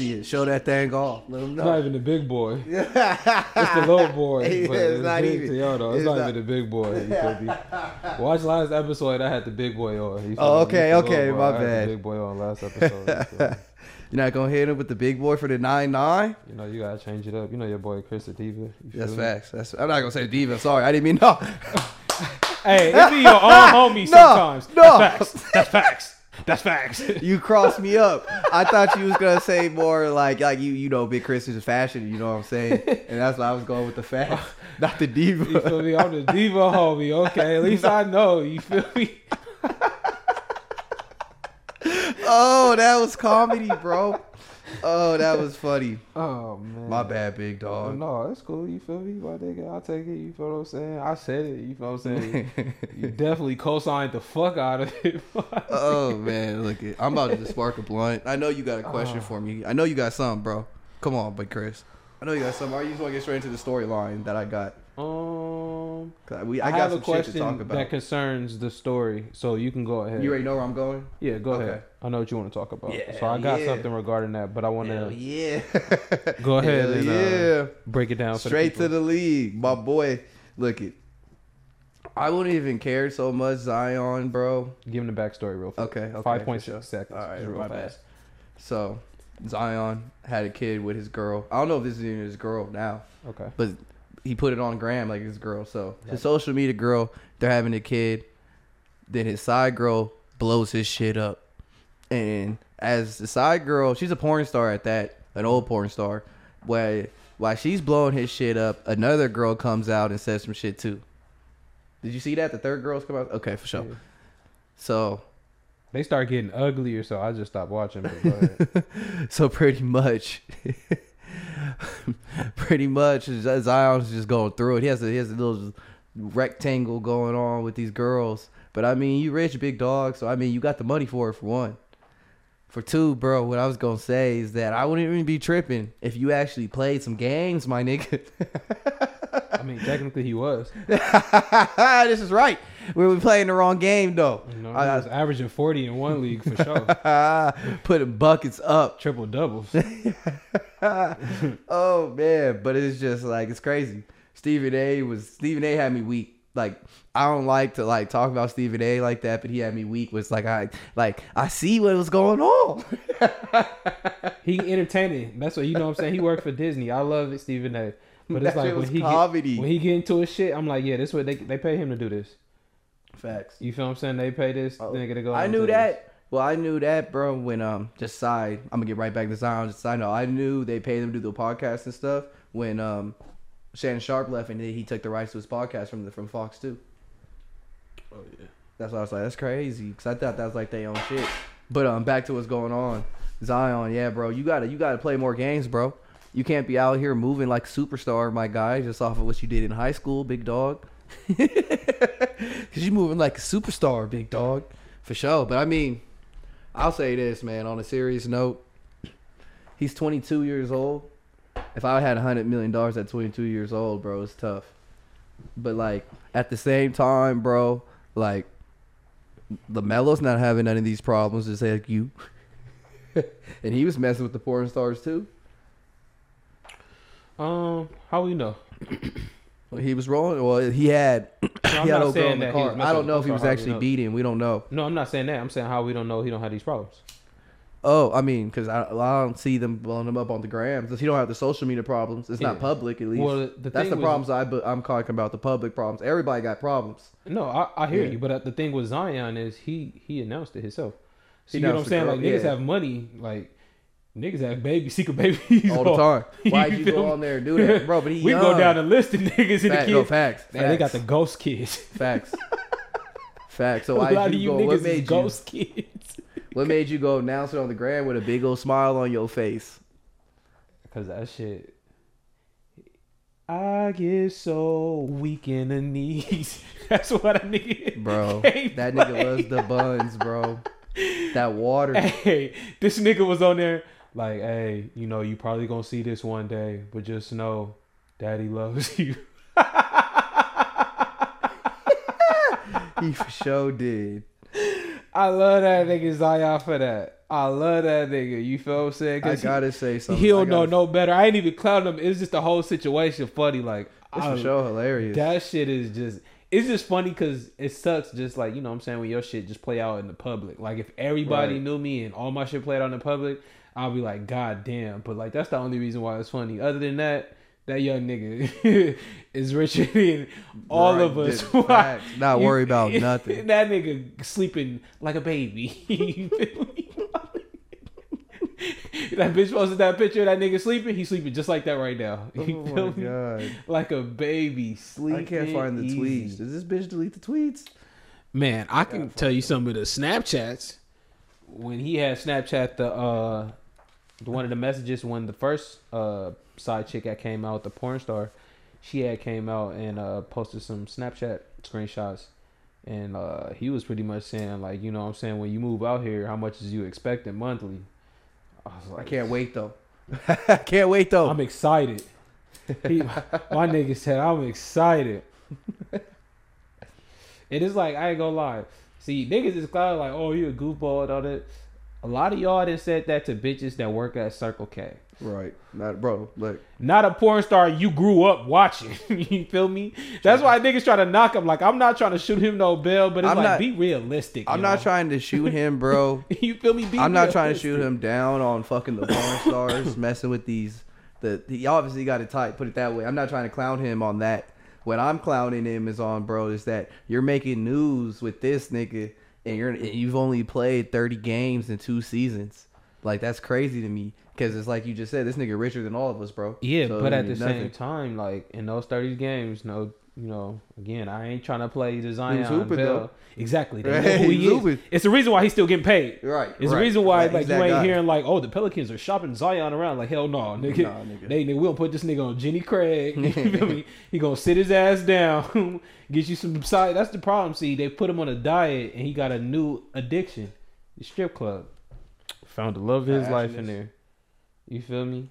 see it. Show that thing off. Let them It's not even the big boy. it's the little boy. Yeah, it's it's not even- y'all though. It's, it's not, not- even the big boy. You feel me? Watch last episode. I had the big boy on. Oh, okay, okay, my I had the bad. big boy on last episode. You You're not gonna hit him with the big boy for the nine nine. You know, you gotta change it up. You know your boy Chris the Diva. That's me? facts. That's. I'm not gonna say diva. Sorry, I didn't mean no. Hey, it be your own homie No, sometimes. no. That's facts. That's facts. That's facts. You crossed me up. I thought you was gonna say more like like you you know Big Chris is fashion. You know what I'm saying? And that's why I was going with the facts, not the You diva. feel me? I'm the diva homie. Okay, at least I know. You feel me? oh, that was comedy, bro. Oh, that was funny. Oh man. My bad, big dog. no, that's cool. You feel me, my nigga? I'll take it. You feel what I'm saying? I said it. You feel what I'm saying? you definitely co-signed the fuck out of it. oh man, look it. I'm about to spark a blunt. I know you got a question Oh. for me. I know you got something, bro. Come on, Big Chris. I know you got something. You just want to get straight into the storyline that I got? Um, we, I, I, got have some a shit question to talk about. that concerns the story, so you can go ahead. you already know where I'm going. yeah, go Okay. ahead. I know what you want to talk about. Yeah, so I got yeah. something regarding that, but I want to yeah. go ahead and yeah. uh, break it down. for the Straight to the league, my boy. Look it. I wouldn't even care so much Zion, bro. Give him the backstory real fast. Okay, okay, Five point sure. seconds. All right, real fast. So Zion had a kid with his girl. I don't know if this is even his girl now, Okay. but he put it on gram like his girl. So Right. his social media girl, they're having a kid. Then his side girl blows his shit up, and as the side girl, she's a porn star at that, an old porn star. Where while she's blowing his shit up, another girl comes out and says some shit too. Did you see that? The third girl's come out. Okay, for sure. Yeah. So They start getting uglier, so I just stopped watching. But go ahead. so pretty much, pretty much, as Zion's just going through it. He has a he has a little rectangle going on with these girls. But I mean, you rich, big dog. So I mean, you got the money for it for one. For two, bro, what I was gonna say is that I wouldn't even be tripping if you actually played some games, my nigga. I mean, technically he was. this is right. We were playing the wrong game though. Know, uh, he I- was averaging forty in one league for sure. Putting buckets up. Triple doubles. oh man, but it's just like it's crazy. Stephen A was Stephen A had me weak. Like I don't like to like talk about Stephen A like that, but he had me weak. Was like I like I see what was going on. He entertaining. That's what you know. what I'm saying he worked for Disney. I love it, Stephen A. But it's That like when he get, when he get into his shit, I'm like, yeah, this what they they pay him to do this. Facts. You feel what I'm saying? They pay this Oh, nigga to go. I into knew this. that. Well, I knew that, bro. When um, just side, I'm gonna get right back to Zion. Just side note, I knew they paid him to do the podcast and stuff. When um, Shannon Sharpe left and he took the rights to his podcast from the from Fox too. Oh yeah. That's why I was like, that's crazy. Because I thought that was like they own shit. But um, back to what's going on. Zion, yeah, bro, you gotta you gotta play more games, bro. You can't be out here moving like superstar, my guy, just off of what you did in high school, big dog. Cause you moving like a superstar, big dog, for sure. But I mean, I'll say this, man. On a serious note, he's 22 years old. If I had 100 million dollars at 22 years old, bro, it's tough. But like at the same time, bro, like LaMelo's not having none of these problems, just like you. and he was messing with the porn stars too. Um, how we know? Well, he was rolling. Well, he had No, he had old girl in the car. I don't know if he was stars, how we actually beating. We don't know. No, I'm not saying that. I'm saying how we don't know he don't have these problems. Oh, I mean, because I, I don't see them blowing him up on the grams. If he don't have the social media problems, it's not public at least. Well, the- That's the was- problems I, bu- I'm talking about. The public problems. Everybody got problems. No, I, I hear Yeah. you, but uh, the thing with Zion is he he announced it himself. So He you know what I'm saying? girl, Like niggas yeah. have money, like niggas have baby secret babies all the time. Why'd You you go on there and do that, bro? But he we young. go down the list of niggas in the no, kids. facts. Man, they got the ghost kids. facts. Facts. So why did you you go? What made is you? kids. What made you go announce it on the gram with a big old smile on your face? Cause that shit. I get so weak in the knees. That's what a nigga. Bro, that nigga play. loves the buns, bro. That water. Hey, this nigga was on there like, hey, you know, you probably gonna see this one day, but just know, daddy loves you. He for sure did. I love that nigga Zion for that. I love that nigga. You feel what I'm saying? I 'Cause he- gotta say something. he don't know gotta- no better. I ain't even clowning him. It's just the whole situation funny. Like It's I- for sure hilarious. that shit is just. It's just funny because it sucks. Just like you know, what I'm saying when your shit just play out in the public. Like if everybody Right. knew me and all my shit played out in the public, I'll be like, God damn. But like that's the only reason why it's funny. Other than that, that young nigga is richer than all Right, of us. facts. Not worry about nothing. That nigga sleeping like a baby. You feel me? that bitch posted that picture of that nigga sleeping. He's sleeping just like that right now. You Oh feel my me? god. Like a baby sleeping. I can't find the easy. tweets. Does this bitch delete the tweets? Man, I can tell you some of the Snapchats. When he had Snapchat the uh the one of the messages when the first uh side chick that came out, the porn star, she had came out and uh posted some Snapchat screenshots. And uh he was pretty much saying like, you know what I'm saying, when you move out here, how much is you expecting monthly? I was I can't wait though. I can't wait though. I'm excited. He, my nigga said, I'm excited. it is like, I ain't gonna lie. See, niggas is kind of like, oh, you a goofball and all that. A lot of y'all that said that to bitches that work at Circle K. right. Not bro. like Not a porn star you grew up watching. you feel me? That's why niggas try to knock him. Like, I'm not trying to shoot him no bell, but it's I'm like, not- be realistic. I'm not trying to shoot him, bro. you feel me? Be I'm not trying to shoot him down on fucking the porn stars messing with these. The he obviously got it tight. Put it that way. I'm not trying to clown him on that. What I'm clowning him is on, bro, is that you're making news with this nigga, and you're and you've only played 30 games in two seasons. Like that's crazy to me. Because it's like you just said, this nigga richer than all of us, bro. Yeah, So, but at the mean, same time, like in those thirty games, no, you know, again, I ain't trying to play the Zion hooping, Bell. though. Exactly, they Right, know who he's he is. hooping. It's the reason why he's still getting paid. right. It's right, the reason why right, like you ain't hearing like, oh, the Pelicans are shopping Zion around. Like hell no, nigga. Nah, nigga. They we don't put this nigga on Jenny Craig. You feel me? He gonna sit his ass down, get you some side. That's the problem. See, they put him on a diet, and he got a new addiction, the strip club. Found the love of his life in there. You feel me?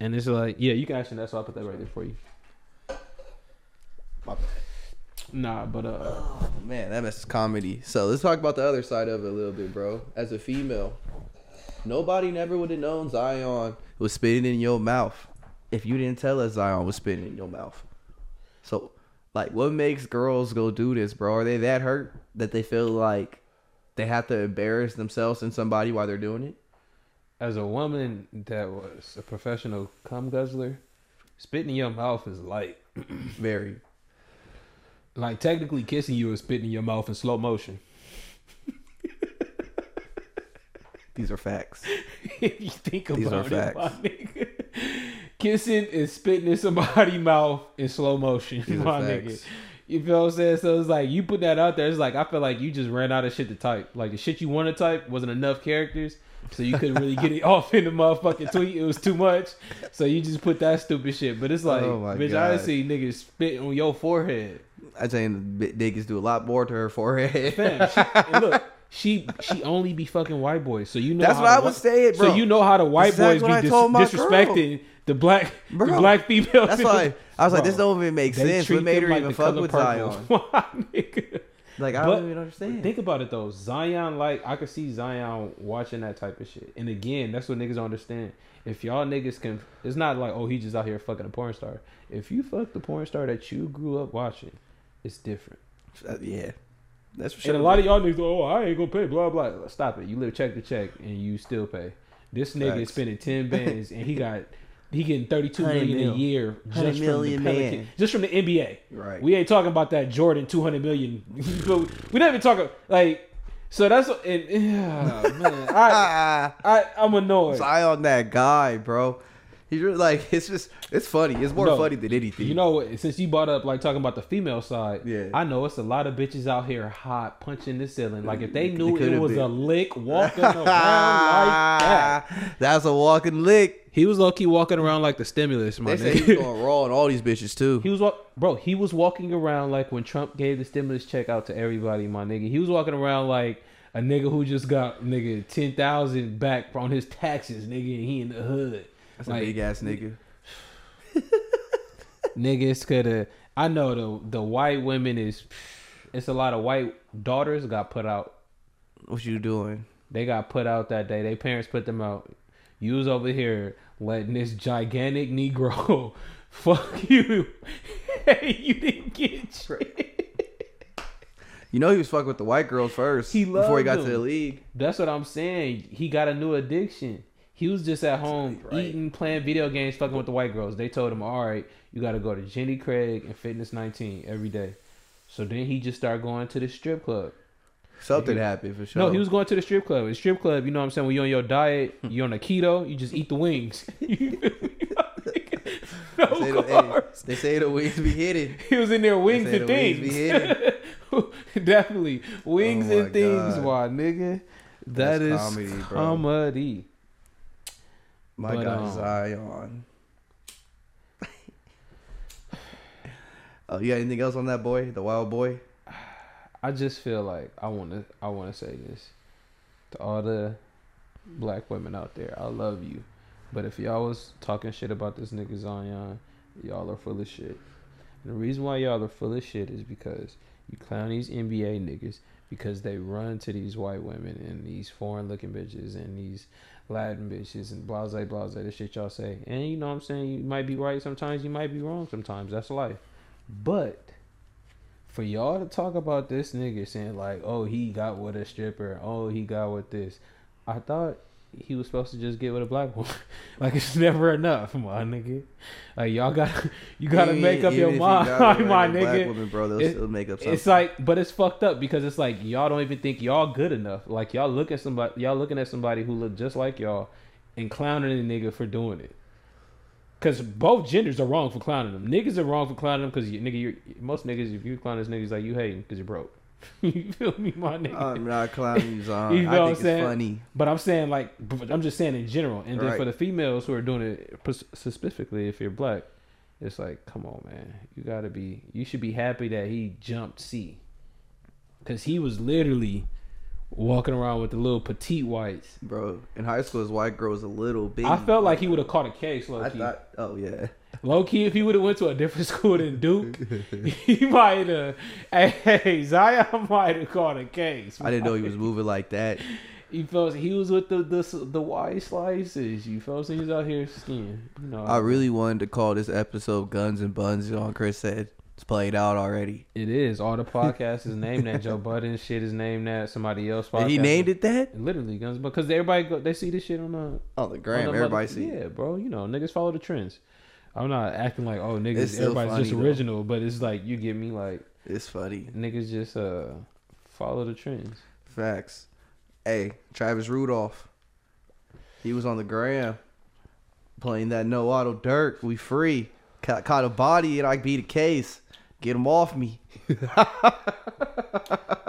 And it's like, yeah, you can actually. That's why I put that right there for you. My bad. Nah, but uh, Oh, man, that messes comedy. So let's talk about the other side of it a little bit, bro. As a female, nobody never would have known Zion was spitting in your mouth if you didn't tell us Zion was spitting in your mouth. So, like, what makes girls go do this, bro? Are they that hurt that they feel like they have to embarrass themselves in somebody while they're doing it? as a woman that was a professional cum guzzler, spitting in your mouth is light. Very. Like technically, kissing you is spitting in your mouth in slow motion. These are facts. if you think about These are it, facts. my nigga. Kissing is spitting in somebody's mouth in slow motion, These are my nigga. You feel what I'm saying? So it's like you put that out there. It's like I feel like you just ran out of shit to type. Like the shit you want to type wasn't enough characters, so you couldn't really get it off in the motherfucking tweet. It was too much, so you just put that stupid shit. But it's oh like, Oh bitch, I God. see niggas spit on your forehead. I tell you, the niggas do a lot more to her forehead. Fam, she, look, she she only be fucking white boys, so you know. That's how what I was saying, bro. So you know how the white boys be dis- disrespecting the black the black female. That's why I was like, this don't even make they sense. What made her like even fuck with purple. Zion? Like I But don't even understand. Think about it though. Zion, like I could see Zion watching that type of shit. And again, that's what niggas don't understand. If y'all niggas can, it's not like oh he just out here fucking a porn star. If you fuck the porn star that you grew up watching, it's different. Uh, yeah, that's for sure. And a lot of y'all niggas, go, oh I ain't gonna pay, blah blah. Stop it. You live check to check and you still pay. This nigga is spending ten bands and he got he getting thirty two 100 million a year just from the Pelican, just from the NBA. right. We ain't talking about that Jordan two hundred million. we not even talking like. So that's and yeah, man. I I I'm annoyed. Zion, that guy, bro. He's really like it's just it's funny. It's more No. funny than anything. You know, what? since you brought up like talking about the female side, Yeah. I know it's a lot of bitches out here hot punching the ceiling. Like if they They knew it could've was been. a lick walking around like that, That's a walking lick. he was low key walking around like the stimulus, my They say he's nigga. going raw on all these bitches too. He was walk, bro. He was walking around like when Trump gave the stimulus check out to everybody, my nigga. He was walking around like a nigga who just got nigga ten thousand back on his taxes, nigga. And he in the hood. That's like- a big ass nigga. niggas could have. I know the the white women is. It's a lot of white daughters got put out What you doing? They got put out that day. Their parents put them out. You was over here letting this gigantic Negro fuck you. hey, you didn't get shit. You know he was fucking with the white girls first. He before he got loved to the league. That's what I'm saying. He got a new addiction. He was just at home right. eating, playing video games, fucking with the white girls. They told him, "All right, you got to go to Jenny Craig and Fitness 19 every day." So then he just started going to the strip club. Something He- happened for sure. No, he was going to the strip club. The strip club, you know what I'm saying? When you're on your diet, you're on a keto, you just eat the wings. You feel me? no They say, the, hey, they say the wings be hidden. He was in there wings and the wings things. be hidden. Definitely wings Oh and my things. God. Why, nigga? That's That is comedy, bro. comedy. My But, guy um, Zion. oh, you got anything else on that boy, the wild boy? I just feel like I want to. I want to say this to all the black women out there. I love you, but if y'all was talking shit about this nigga Zion, y'all are full of shit. And the reason why y'all are full of shit is because you clown these NBA niggas because they run to these white women and these foreign looking bitches and these Latin bitches and blase blase the shit y'all say. And you know what I'm saying? You might be right sometimes, you might be wrong sometimes. That's life. But for y'all to talk about this nigga saying like, oh, he got with a stripper, oh, he got with this, I thought he was supposed to just get with a black woman. like it's never enough, my nigga. Like y'all got, you got to make up your mind, a my black nigga. Woman, bro, they'll It- still make up something. It's like, but it's fucked up because it's like y'all don't even think y'all good enough. Like y'all look at somebody, y'all looking at somebody who look just like y'all, and clowning a nigga for doing it. Cause both genders are wrong for clowning them. Niggas are wrong for clowning them because you, nigga, you're, most niggas, if you clown this niggas, like you hating because you're broke. you feel me, my nigga? Oh, uh, I'm not clowning you. You know I what I'm think it's saying? funny. But I'm saying like, I'm just saying in general. And then Right. for the females who are doing it specifically, if you're black, it's like, come on, man, you gotta be, you should be happy that he jumped C, because he was literally walking around with the little petite whites. Bro, in high school, his white girl was a little big. I felt like he would have caught a case, low I key. thought, oh yeah. Low key, if he would have went to a different school than Duke, he might have. Hey, Zion might have caught a case. I didn't know he was moving like that. He felt he was with the the the white slices. You felt he was out here skiing. You know, I really wanted to call this episode "Guns and Buns." You know, Chris said it's played out already. It is all the podcasts is named that. Joe Budden shit is named that. Somebody else. Podcast And he named it that literally guns because everybody go, they see this shit on the on the gram. on the Everybody mother- see. it. Yeah, bro. You know niggas follow the trends. I'm not acting like oh niggas everybody's just funny, though. original, but it's like you get me like It's funny. niggas just uh follow the trends. Facts. Hey, Travis Rudolph. He was on the gram playing that no auto dirt. We free. Caught, caught a body and I beat a case. Get him off me.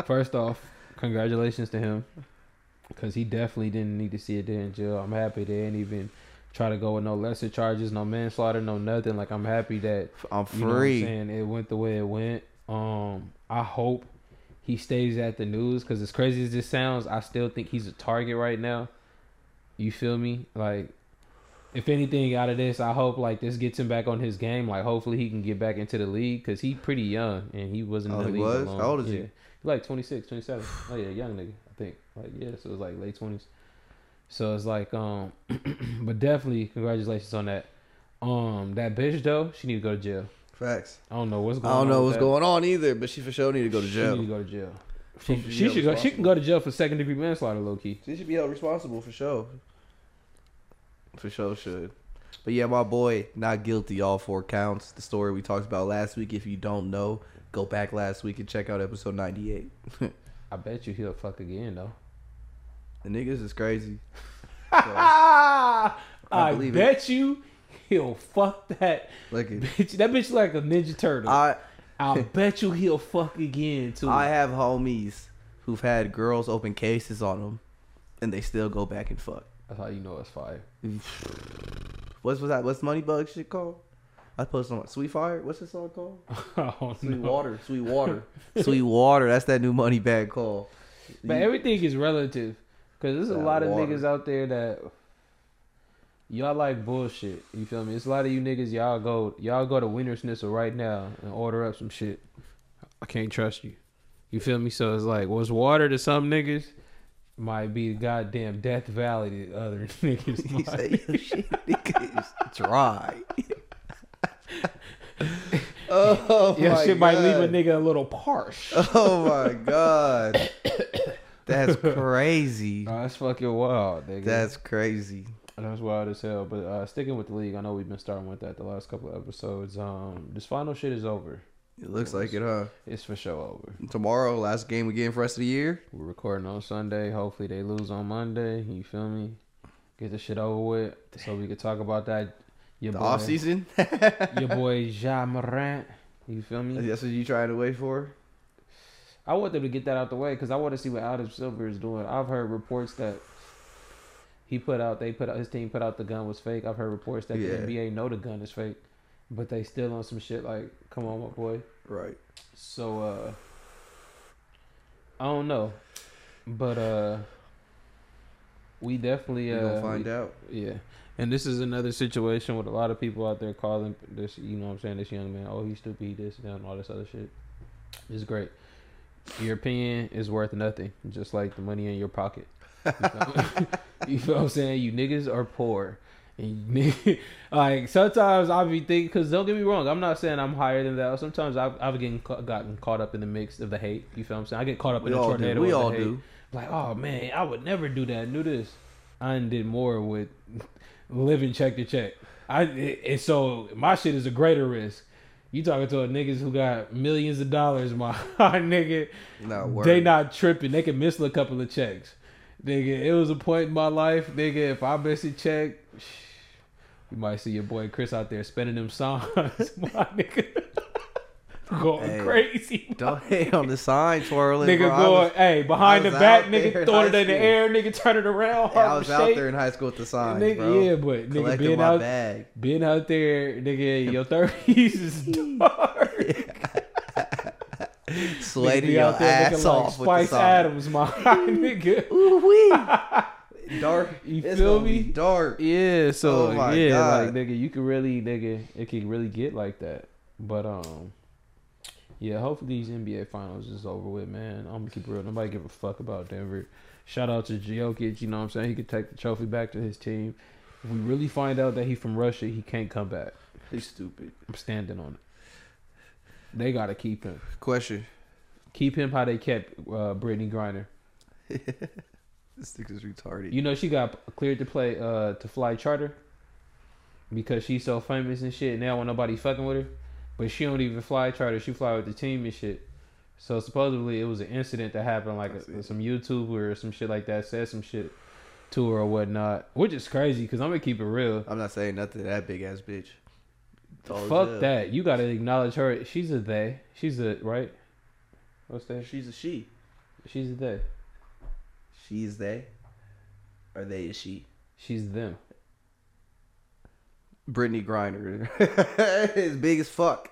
First off, congratulations to him because he definitely didn't need to see it there in jail. I'm happy they didn't even try to go with no lesser charges, no manslaughter, no nothing. Like I'm happy that I'm you know I'm free. saying it went the way it went. Um, I hope he stays at the news because as crazy as this sounds, I still think he's a target right now. You feel me? Like, if anything out of this, I hope like this gets him back on his game. Like, hopefully he can get back into the league because he pretty young and he wasn't Oh, in the he league was? long. How old is he? Like 26, 27. Oh yeah, young nigga. I think. Like yeah, so it's like late twenties. So it's like um, but definitely congratulations on that. Um, that bitch though, she need to go to jail. Facts. I don't know what's going on. I don't know what's that. going on either, but she for sure need to go to She jail. need to go to jail. She, She she should go. She can go to jail for second degree manslaughter, low key. She should be held responsible for sure. For sure should. But yeah, my boy, not guilty, all four counts. The story we talked about last week. If you don't know, go back last week and check out episode 98. I bet you he'll fuck again though. The niggas is crazy. I, believe it. bet you he'll fuck that Look at bitch. That bitch like a ninja turtle. I, I bet you he'll fuck again too. I have homies who've had girls open cases on them, and they still go back and fuck. That's how you know it's fire. What's what's that? What's money Moneybagg shit called? I posted on Sweet Fire. What's this song called? I don't Sweet know. Water. Sweet Water. Sweet Water. That's that new Moneybagg call. But everything is relative. Cause there's a That lot of niggas out there that y'all like bullshit. You feel me? It's a lot of you niggas y'all go y'all go to Wienerschnitzel right now and order up some shit. I can't trust you. You feel me? So it's like what's water to some niggas might be goddamn Death Valley. to other niggas He might. said, "Your shit nigga is dry." oh Your my shit might leave a nigga a little parched. Oh my god, that's crazy. Oh, that's fucking wild, nigga. That's crazy. That's wild as hell. But uh, sticking with the league, I know we've been starting with that the last couple of episodes. Um, this final shit is over. It looks like it, huh? It's for sure over. Tomorrow, last game again for rest of the year. We're recording on Sunday. Hopefully they lose on Monday. You feel me? Get the shit over with so we can talk about that. Your The boy, off season. your boy Ja Morant. You feel me? That's what you trying to wait for. I want them to get that out the way because I want to see what Adam Silver is doing. I've heard reports that he put out, they put out, his team put out the gun was fake. I've heard reports that Yeah. the NBA know the gun is fake, but they still on some shit like, come on, my boy. Right. So uh, I don't know, but uh, we definitely uh, find we- out. yeah. And this is another situation with a lot of people out there calling this, you know what I'm saying, this young man, oh, he's stupid, he this, and all this other shit. It's great. Your opinion is worth nothing, just like the money in your pocket. You feel, you feel what I'm saying? You niggas are poor. And like sometimes I'll be thinking, because don't get me wrong, I'm not saying I'm higher than that. Sometimes I've, I've getting, gotten caught up in the mix of the hate. You feel what I'm saying? I get caught up We in the all tornado. do. We all do. Like, oh man, I would never do that. Do this. I did more with living check to check. I and so my shit is a greater risk. You talking to a niggas who got millions of dollars, my nigga. Not worried. They not tripping. They can miss a couple of checks. Nigga, it was a point in my life, nigga. If I miss a check, you might see your boy Chris out there spending them songs, my nigga. going Hey, crazy. Don't hate on the sign twirling. Nigga bro. Going, was- hey, behind the back, nigga in throwing it in the air, nigga turn it around, Yeah, I was out there in high school with the signs, nigga, bro. yeah, but nigga being out, bag. being out there, nigga, your thirties is dark. Slating be your out there ass off like with Spice the sign. Adams, my nigga. Ooh wee. Dark. You It's feel me? Dark. Yeah, so Oh yeah, God. like nigga, you can really nigga, it can really get like that. But um, yeah, hopefully these NBA finals is over with, man. I'm gonna keep it real. Nobody give a fuck about Denver. Shout out to Jokic, you know what I'm saying? He could take the trophy back to his team. If we really find out that he from Russia, he can't come back. He's stupid. I'm standing on it. They gotta keep him. Question. Keep him how they kept uh, Brittney Griner. This nigga's retarded. You know she got cleared to play uh to fly charter because she's so famous and shit. And they don't nobody fucking with her, but she don't even fly charter. She fly with the team and shit. So supposedly it was an incident that happened, like a, some YouTuber or some shit like that said some shit to her or whatnot, which is crazy because I'm gonna keep it real. I'm not saying nothing to that big ass bitch. Fuck that. You gotta acknowledge her. She's a they. She's a right. What's that? She's a she. She's a they. She's they. Or they is she. She's them. Brittney Griner is big as fuck.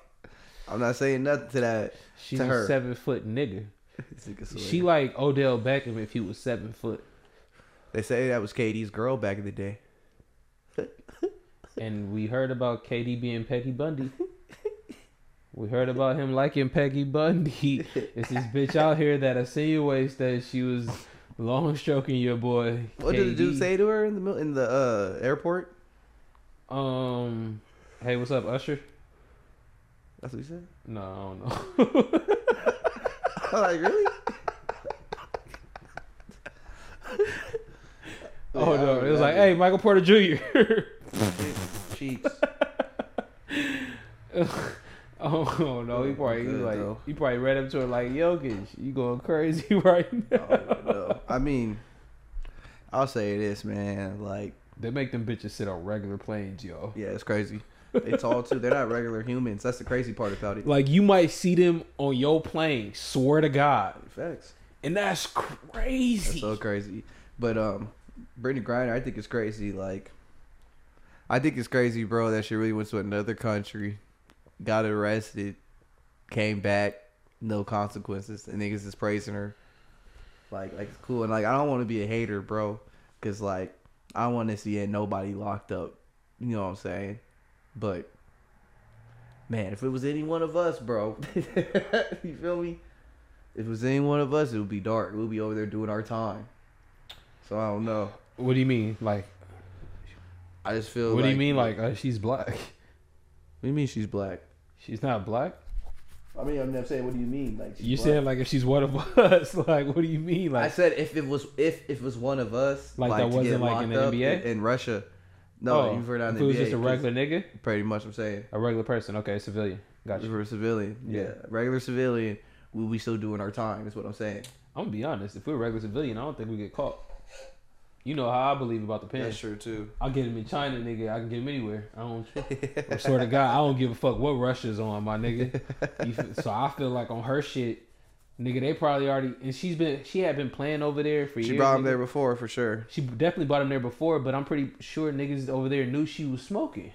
I'm not saying nothing to that. She's To a seven foot nigga. This nigga swear. She like Odell Beckham if he was seven foot. They say that was KD's girl back in the day. And we heard about KD being Peggy Bundy. We heard about him liking Peggy Bundy. It's this bitch out here that insinuates that she was long stroking your boy. What did the dude say to her in the in the uh, airport? Um, hey, what's up, Usher? That's what he said. No, I don't know. Like really? oh no, it was like, hey, Michael Porter Jr. cheeks. oh no, he probably he like though. he probably read up to her like, Jokic, you going crazy right now? Oh, no. I mean, I'll say this, man. Like, They make them bitches sit on regular planes, yo. yeah, it's crazy. They tall too. They're not regular humans. That's the crazy part about it. Like you might see them on your plane. Swear to God, Facts. and that's crazy. That's so crazy. But um, Brittney Griner, I think it's crazy. Like, I think it's crazy, bro, that she really went to another country, got arrested, came back, no consequences, and niggas is praising her. Like, like it's cool. And like, I don't want to be a hater, bro, because like, I want to see nobody locked up. You know what I'm saying? But man, if it was any one of us, bro, you feel me? If it was any one of us, it would be dark. We'll be over there doing our time. So I don't know. What do you mean? Like, I just feel. what do you mean? Like, uh, she's black? What do you mean she's black? She's not black. I mean, I'm saying, what do you mean? Like You black? said like if she's one of us. Like, what do you mean? Like I said if it was if if it was one of us, Like that wasn't, like, in the NBA? in, in Russia. No, oh, you've heard on if the it was just a regular nigga, Pretty much, I'm saying. a regular person. Okay, civilian. Gotcha. If we're a civilian, yeah. Yeah. regular civilian, we we still doing our time. Is what I'm saying. I'm gonna be honest. If we're a regular civilian, I don't think we get caught. You know how I believe about the pen. That's true too. I'll get him in China, nigga. I can get him anywhere. I don't. I swear to God, I don't give a fuck what Russia's on, my nigga. So I feel like on her shit, nigga, they probably already. And she's been, she had been playing over there for She years. brought him nigga. there before for sure. She definitely brought him there before, but I'm pretty sure niggas over there knew she was smoking.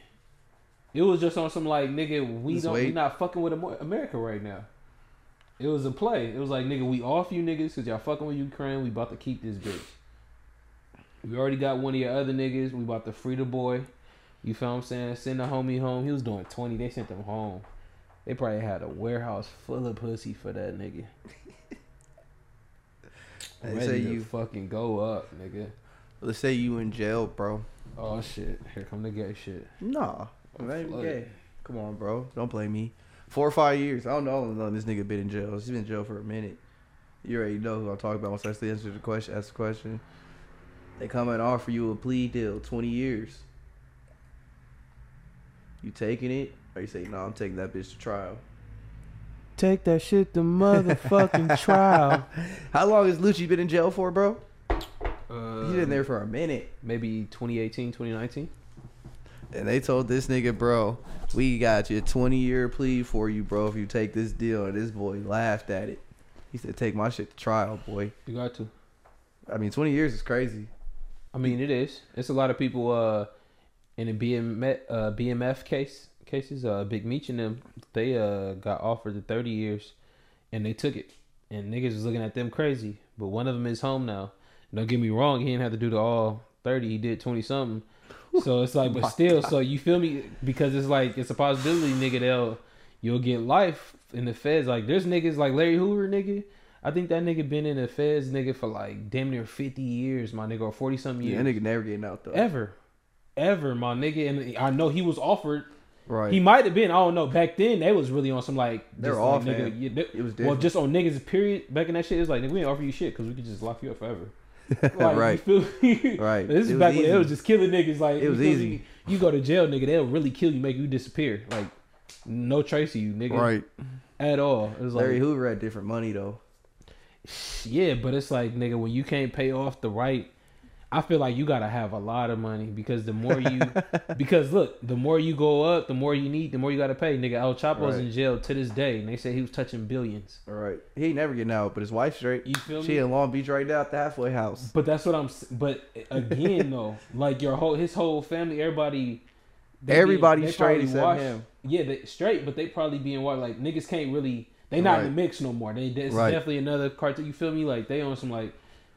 It was just on some like nigga, we Just don't, we not fucking with America right now. It was a play. It was like nigga, we off you niggas because y'all fucking with Ukraine. We about to keep this bitch. We already got one of your other niggas. We about to free the boy. You feel what I'm saying? Send the homie home. He was doing 20. They sent him home. They probably had a warehouse full of pussy for that nigga. Ready say to you- fucking go up, nigga. Let's say you in jail, bro. Oh shit! Here come the gay shit. Nah, I'm gay. Come on, bro. Don't blame me. Four or five years. I don't know how long this nigga been in jail. He's been in jail for a minute. You already know who I'm talking about once I answer the question. Ask the question. They come and offer you a plea deal, 20 years. You taking it, or you say, "No, I'm taking that bitch to trial." Take that shit to motherfucking trial. How long has Lucci been in jail for, bro? Uh, He's been there for a minute. Maybe 2018, 2019. And they told this nigga, bro, we got you a 20 year plea for you, bro, if you take this deal. And this boy laughed at it. He said, take my shit to trial, boy. You got to. I mean, 20 years is crazy. I mean, it is. It's a lot of people uh, in the BM, uh, BMF case cases. Uh, Big Meech and them, they uh, got offered the 30 years, and they took it. And niggas was looking at them crazy. But one of them is home now. Don't get me wrong, he didn't have to do the all 30. He did 20 something. So it's like, but My still, so you feel me? Because it's like it's a possibility, nigga. They'll you'll get life in the feds. Like there's niggas like Larry Hoover, nigga. I think that nigga been in the feds, nigga, for like damn near 50 years, my nigga, or 40 something years Yeah, that nigga never getting out, though. ever, ever, my nigga. And I know he was offered. Right. He might have been. I don't know. Back then, they was really on some like. They were just, off, like, nigga. Yeah, they- it was well, just on niggas. Period. Back in that shit, it's like nigga, we ain't offer you shit because we could just lock you up forever. Like, right. You feel me? Right. This is It was back when it was just killing niggas. Like It was you easy. me? You go to jail, nigga. They'll really kill you, make you disappear. Like no trace of you, nigga, Right. at all. It was like Larry Hoover had different money, though. Yeah, but it's like nigga, when you can't pay off the right, I feel like you gotta have a lot of money because the more you, because look, the more you go up, the more you need, the more you gotta pay. Nigga, El Chapo's Right. in jail to this day, and they say he was touching billions. All right. He ain't never getting out, but his wife's straight. You feel She me? in Long Beach right now at the halfway house. But that's what I'm. But again, though, like your whole, his whole family, everybody, Everybody straight except washed- him. Yeah, they straight, but they probably being what like niggas can't really. They not in the mix no more. They it's Right. definitely another cartel. You feel me? Like they on some like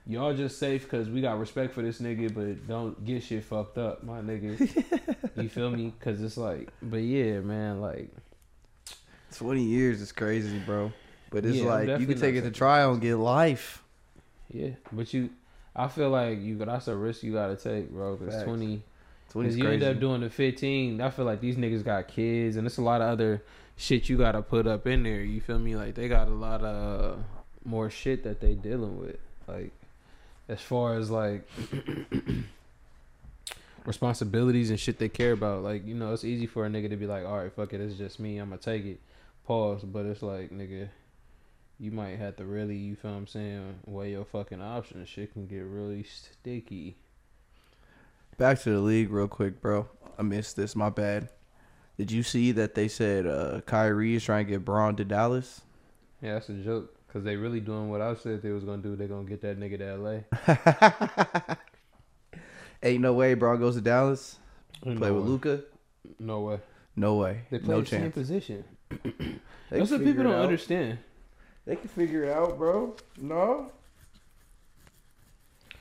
y'all just safe because we got respect for this nigga, but don't get shit fucked up, my nigga. you feel me? Because it's like, but yeah, man, like 20 years is crazy, bro. But it's Yeah, like, you can take it to trial and get life. yeah, but you, I feel like you got that's a risk you gotta take, bro. Because Facts. twenty. 20 Because you end up doing the 15. I feel like these niggas got kids, and it's a lot of other shit you gotta put up in there. You feel me? Like they got a lot of more shit that they dealing with. Like as far as like responsibilities and shit they care about. Like you know, it's easy for a nigga to be like, all right, fuck it, it's just me. I'm gonna take it. Pause. But it's like, nigga. You might have to really, you feel what I'm saying, weigh your fucking options. Shit can get really sticky. Back to the league real quick, bro. I missed this. My bad. Did you see that they said uh, Kyrie is trying to get Bron to Dallas? Yeah, that's a joke. Cause they really doing what I said they was gonna do. They gonna get that nigga to LA. Ain't no way Bron goes to Dallas. No Play with. Luka. No way. No way. They play no the same chance. position. They That's what people don't out. understand. They can figure it out, bro. No.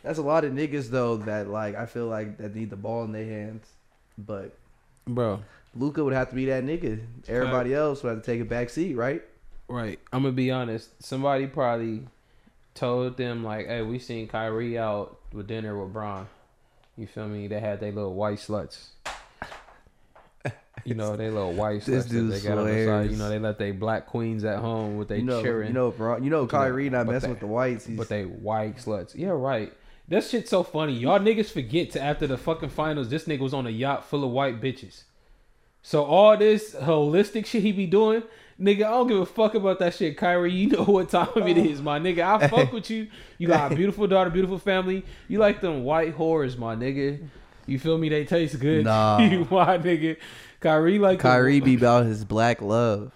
That's a lot of niggas though that like I feel like that need the ball in their hands, but Bro. Luka would have to be that nigga. Everybody else would have to take a back seat, right? Right. I'm gonna be honest. Somebody probably told them like, "Hey, we seen Kyrie out with dinner with Bron. You feel me? They had their little white sluts. You know, they little white sluts that they dude's got on the side. hilarious. You know, they let they black queens at home with they You know, cheering. you know, bro. You know, Kyrie not but messing they- with the whites. He's, But they white sluts. Yeah, right. That shit's so funny. Y'all niggas forget to after the fucking finals, this nigga was on a yacht full of white bitches. So all this holistic shit he be doing, nigga, I don't give a fuck about that shit, Kyrie. You know what time it is, my nigga. I fuck with you. You got a beautiful daughter, beautiful family. You like them white whores, my nigga. You feel me? They taste good. Nah. my nigga. Kyrie like them- Kyrie be about his black love.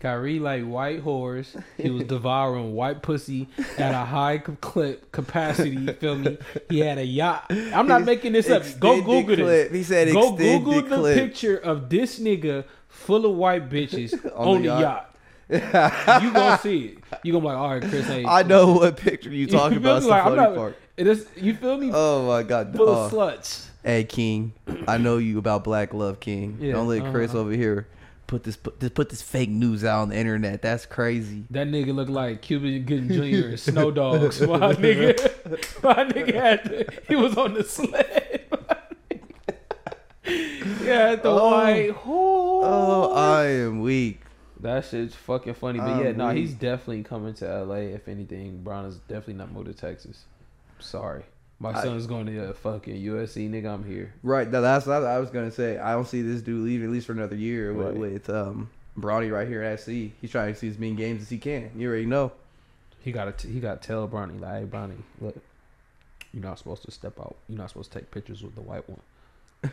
Kyrie like white horse. He was devouring white pussy at a high clip capacity. You feel me? He had a yacht. I'm not making this up. Go Google clip. this. He said Go Google the clip. picture of this nigga full of white bitches On on, the the yacht. yacht. you gonna see it. You gonna be like, all right, Chris. Hey, I know what picture you talking about. It's Like, funny not- part. It is. You feel me? Oh my god. full Oh. of sluts. Hey King, I know you about black love, King. Yeah, Don't let Chris uh-huh. over here put this put this put this fake news out on the internet. That's crazy. That nigga look like Cuba Gooding Jr. and Snow Dogs. My nigga, my nigga had the, he was on the sled. yeah, the Oh. white horse. Oh, I am weak. that shit's fucking funny. But I'm yeah, no, weak. he's definitely coming to LA. If anything, Brown is definitely not moved to Texas. Sorry, my I- son's going to uh, fucking USC. Nigga, I'm here. Right. That, that's what I was gonna say. I don't see this dude leaving at least for another year with, Right. with um Bronny right here at SC. He's trying to see as many games as he can. You already know. He got to he got to tell Bronny like, hey Bronny, look, you're not supposed to step out. You're not supposed to take pictures with the white one.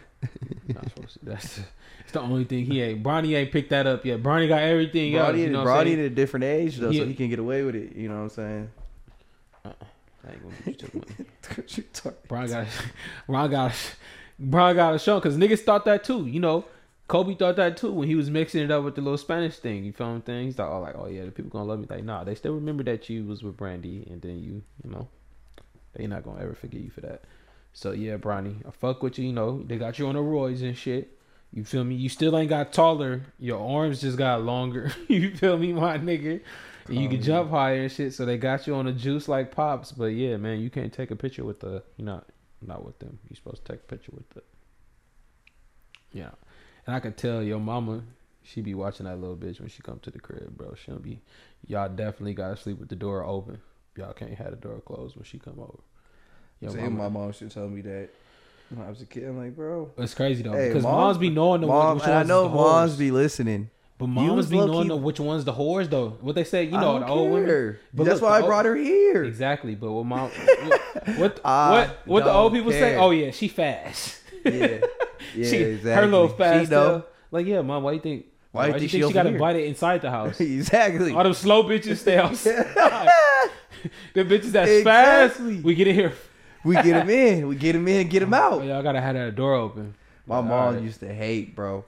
You're not supposed to. That's it's the only thing he ain't. Bronny ain't picked that up yet. Bronny got everything else. Bronny, You know Bronny at a different age though, so He- he can get away with it. You know what I'm saying? I ain't gonna get you to the money. You talk- Bron got, Bron got, Bron got a show because niggas thought that too. You know, Kobe thought that too when he was mixing it up with the little Spanish thing. You feel me? Thing. He's like, oh, like, oh yeah, the people gonna love me. Like, nah, they still remember that you was with Brandy, and then you, you know, they not gonna ever forget you for that. So yeah, Bronny, I fuck with you. You know, they got you on the roids and shit. You feel me? You still ain't got taller. Your arms just got longer. you feel me, my nigga? You can Um, jump higher and shit. So they got you on a juice like pops. But yeah, man, you can't take a picture with the. You not not with them. You supposed to take a picture with the. Yeah, and I can tell your mama. She be watching that little bitch when she come to the crib, bro. She'll be. Y'all definitely gotta sleep with the door open. Y'all can't have the door closed when she come over. Your mama- my mom should tell me that when I was a kid. I'm like, bro. It's crazy though Hey, because moms- moms, be knowing the Mom, and I know the moms be listening. But You moms was be knowing the, which ones the whores though. What they say, you know, the old women. But That's look, why I the brought her here. Exactly, but what mom, what what what, what the old people say? Oh yeah, she fast. Yeah, yeah, she, exactly. Her little fast. Like yeah, mom. Why you think? Why you Why, think you she think she got here? invited inside the house? exactly. All them slow bitches stay outside. the bitches that's Exactly. fast, we get in here. we get him in. We get him in. Get him Oh, out. y'all gotta have that door open. My mom right. used to hate, bro.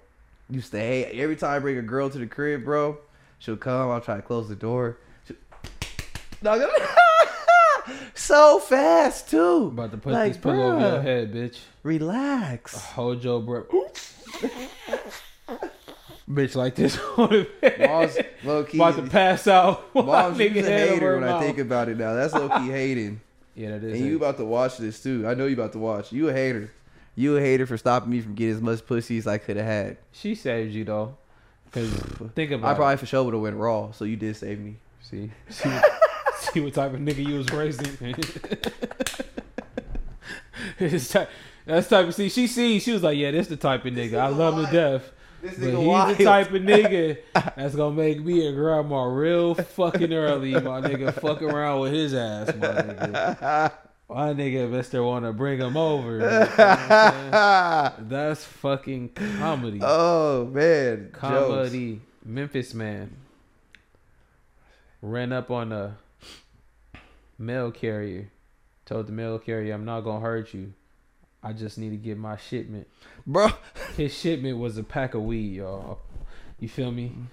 Used to hate. Every time I bring a girl to the crib, bro, she'll come. I'll try to close the door. She- No, no. so fast too. about to put Like, this pillow over your head, bitch. Relax. Hold your breath. bitch like this on. Mom's low key. About to pass out. Mom's a hater when I mouth. think about it now. That's low key hating. Yeah, that is. And you about to watch this too. I know you about to watch. You a hater. You a hater for stopping me from getting as much pussy as I could have had. She saved you though. Cause think about. It. I it. probably for sure would have went raw. So you did save me. See, see, what, see what type of nigga you was raised in. Type, that's type of see. She see. She was like, yeah, this the type of nigga I love to death. This But he's the type of nigga that's gonna make me a grandma real fucking early, my nigga. Fuck around with his ass, my nigga. My nigga Mister wanna bring him over. You know what I'm saying? That's fucking comedy. oh man, jokes. Comedy. Memphis man ran up on a mail carrier. Told the mail carrier, "I'm not gonna hurt you. I just need to get my shipment." bro. His shipment was a pack of weed, y'all. You feel me? Mm-hmm.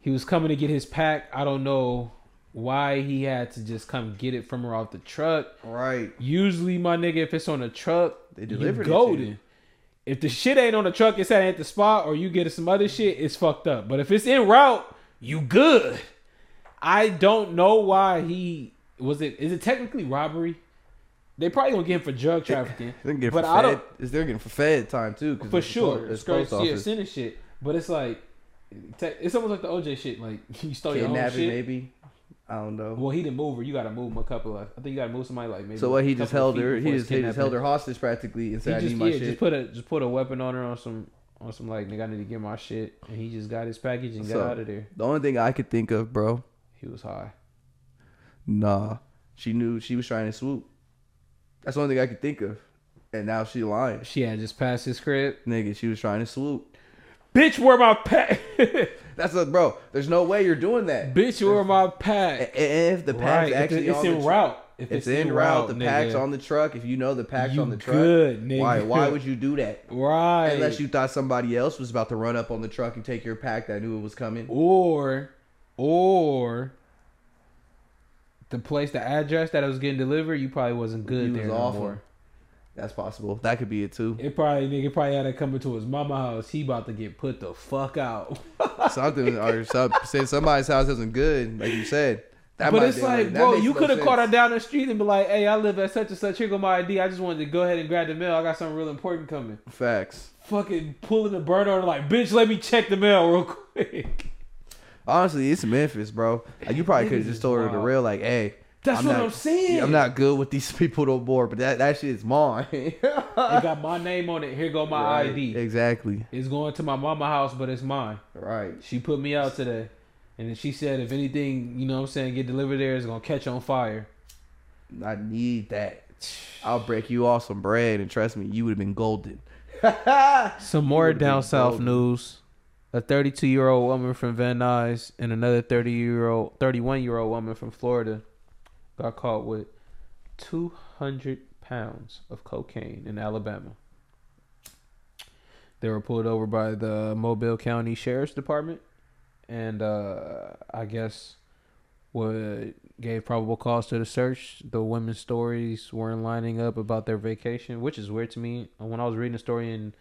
He was coming to get his pack. I don't know why he had to just come get it from her off the truck. Right. Usually, my nigga, if it's on a truck, They you it to golden. If the shit ain't on the truck, it's at the spot, or you get some other shit, it's fucked up. But if it's en route, you good. I don't know why he was it. Is it technically robbery? They probably gonna get him for drug trafficking. They're getting But for I fed. don't- Is they're getting for fed time too? for sure. It's post office. sending shit. But it's like, it's almost like the OJ shit. Like you stole your own Kidnapping shit. maybe. I don't know. Well, he didn't move her. You got to move him a couple of. I think you got to move somebody like maybe. so what? He just held her. He just, he just held her hostage practically and He said, "I just need my yeah, shit." just put a just put a weapon on her on some on some like nigga. I need to get my shit, and he just got his package and got out of there. the only thing I could think of, bro. He was high. Nah, she knew she was trying to swoop. That's the only thing I could think of. And now she lying, She had just passed his crib. nigga. She was trying to swoop. Bitch, where my pack? That's a bro. There's no way you're doing that. Bitch, where my pack? And if the pack's Right, actually it's on in route. If it's, in route, the pack's on the truck. If you know the pack's you on the truck, good, nigga. why? Why would you do that? Right. Unless you thought somebody else was about to run up on the truck and take your pack that knew it was coming. or or the place, the address that it was getting delivered, you probably wasn't good You there was no off more. That's possible. That could be it too. It probably nigga probably had to come into his mama house. He about to get put the fuck out. Something or some, say somebody's house isn't good, like you said. That but it's be- like, bro, you could have caught her down the street and be like, "Hey, I live at such and such. Here go my ID. I just wanted to go ahead and grab the mail. I got something real important coming." Facts. Fucking pulling the burner on her like, "Bitch, let me check the mail real quick." Honestly, it's Memphis, bro. Like, you probably could have just told her the real, like, hey, That's I'm what not- I'm saying. I'm not good with these people no more, but that that shit is mine. It got my name on it. Here go my Right. ID. Exactly. It's going to my mama house, but it's mine. Right. She put me out today. And then she said if anything, you know what I'm saying, get delivered there, it's gonna catch on fire. I need that. I'll break you off some bread, and trust me, you would have been golden. Some more down south golden. news. A 32 year old woman from Van Nuys and another 30 year old, 31 year old woman from Florida got caught with 200 pounds of cocaine in Alabama. They were pulled over by the Mobile County Sheriff's Department, and uh, I guess what gave probable cause to the search. The women's stories weren't lining up about their vacation, which is weird to me. When I was reading the story and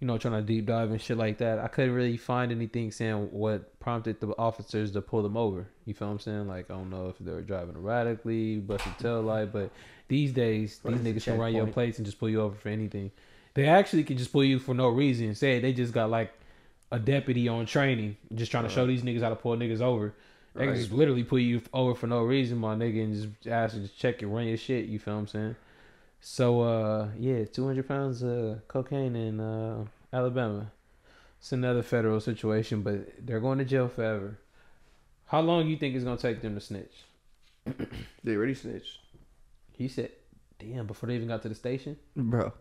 you know trying to deep dive and shit like that, I couldn't really find anything saying what prompted the officers to pull them over. You feel what I'm saying? Like I don't know if they were driving erratically, busted tail light, but these days these niggas can run your plates and just pull you over for anything. They actually can just pull you for no reason. Say they just got like a deputy on training, just trying to show these niggas how to pull niggas over. They can Right. just literally pull you over for no reason, my nigga, and just ask you to check and run your shit. You feel what I'm saying? So, uh, yeah, 200 pounds of cocaine in uh, Alabama. It's another federal situation, but they're going to jail forever. How long you think it's gonna take them to snitch? They already snitched, He said, "Damn!" Before they even got to the station, bro.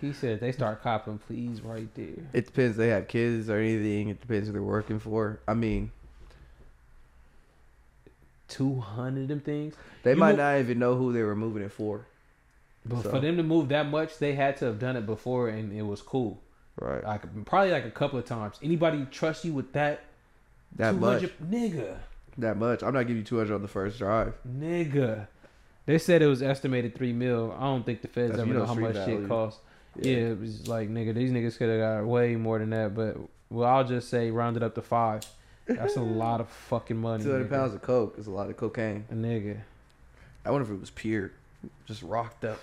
he said they start copping, please, right there. It depends. They have kids or anything. It depends who they're working for. I mean, Two hundred them things. they You might know- not even know who they were moving it for. But So- for them to move that much, they had to have done it before, and it was cool. Right. Like probably like a couple of times. Anybody trust you with that? That much. nigga, That much. I'm not giving you 200 on the first drive. nigga. They said it was estimated three mil. I don't think the feds That's, ever you know know, how much value. shit costs. Yeah. it was like nigga, these niggas could have got way more than that. But well, I'll just say round it up to five. That's a lot of fucking money. 200 pounds of coke is a lot of cocaine. A nigga. I wonder if it was pure, just rocked up.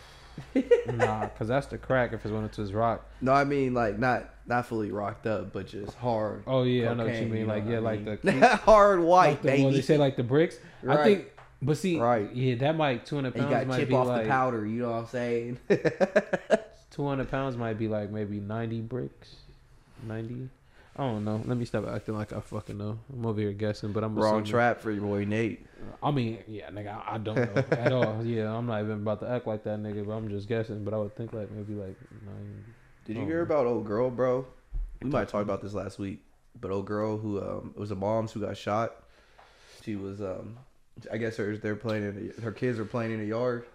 Nah, cause that's the crack if it's one to his rock. No, I mean like not not fully rocked up, but just hard. Oh yeah, I know what you mean. know like yeah, I like mean? the hard white like the, baby. they say like the bricks. I think, but see, Right. yeah, that might two hundred And you pounds got might chip be off like the powder. You know what I'm saying? two hundred pounds might be like maybe ninety bricks, ninety. I don't know. Let me stop acting like I fucking know. I'm over here guessing, but I'm Wrong assuming- trap for your boy Nate. I mean, yeah, nigga, I, I don't know at all. Yeah, I'm not even about to act like that, nigga. But I'm just guessing. But I would think like maybe like nine. Did you hear about old girl, bro? We might talk about this last week, but old girl who um it was a mom's who got shot. She was um I guess her they're playing in the, her kids were playing in the yard.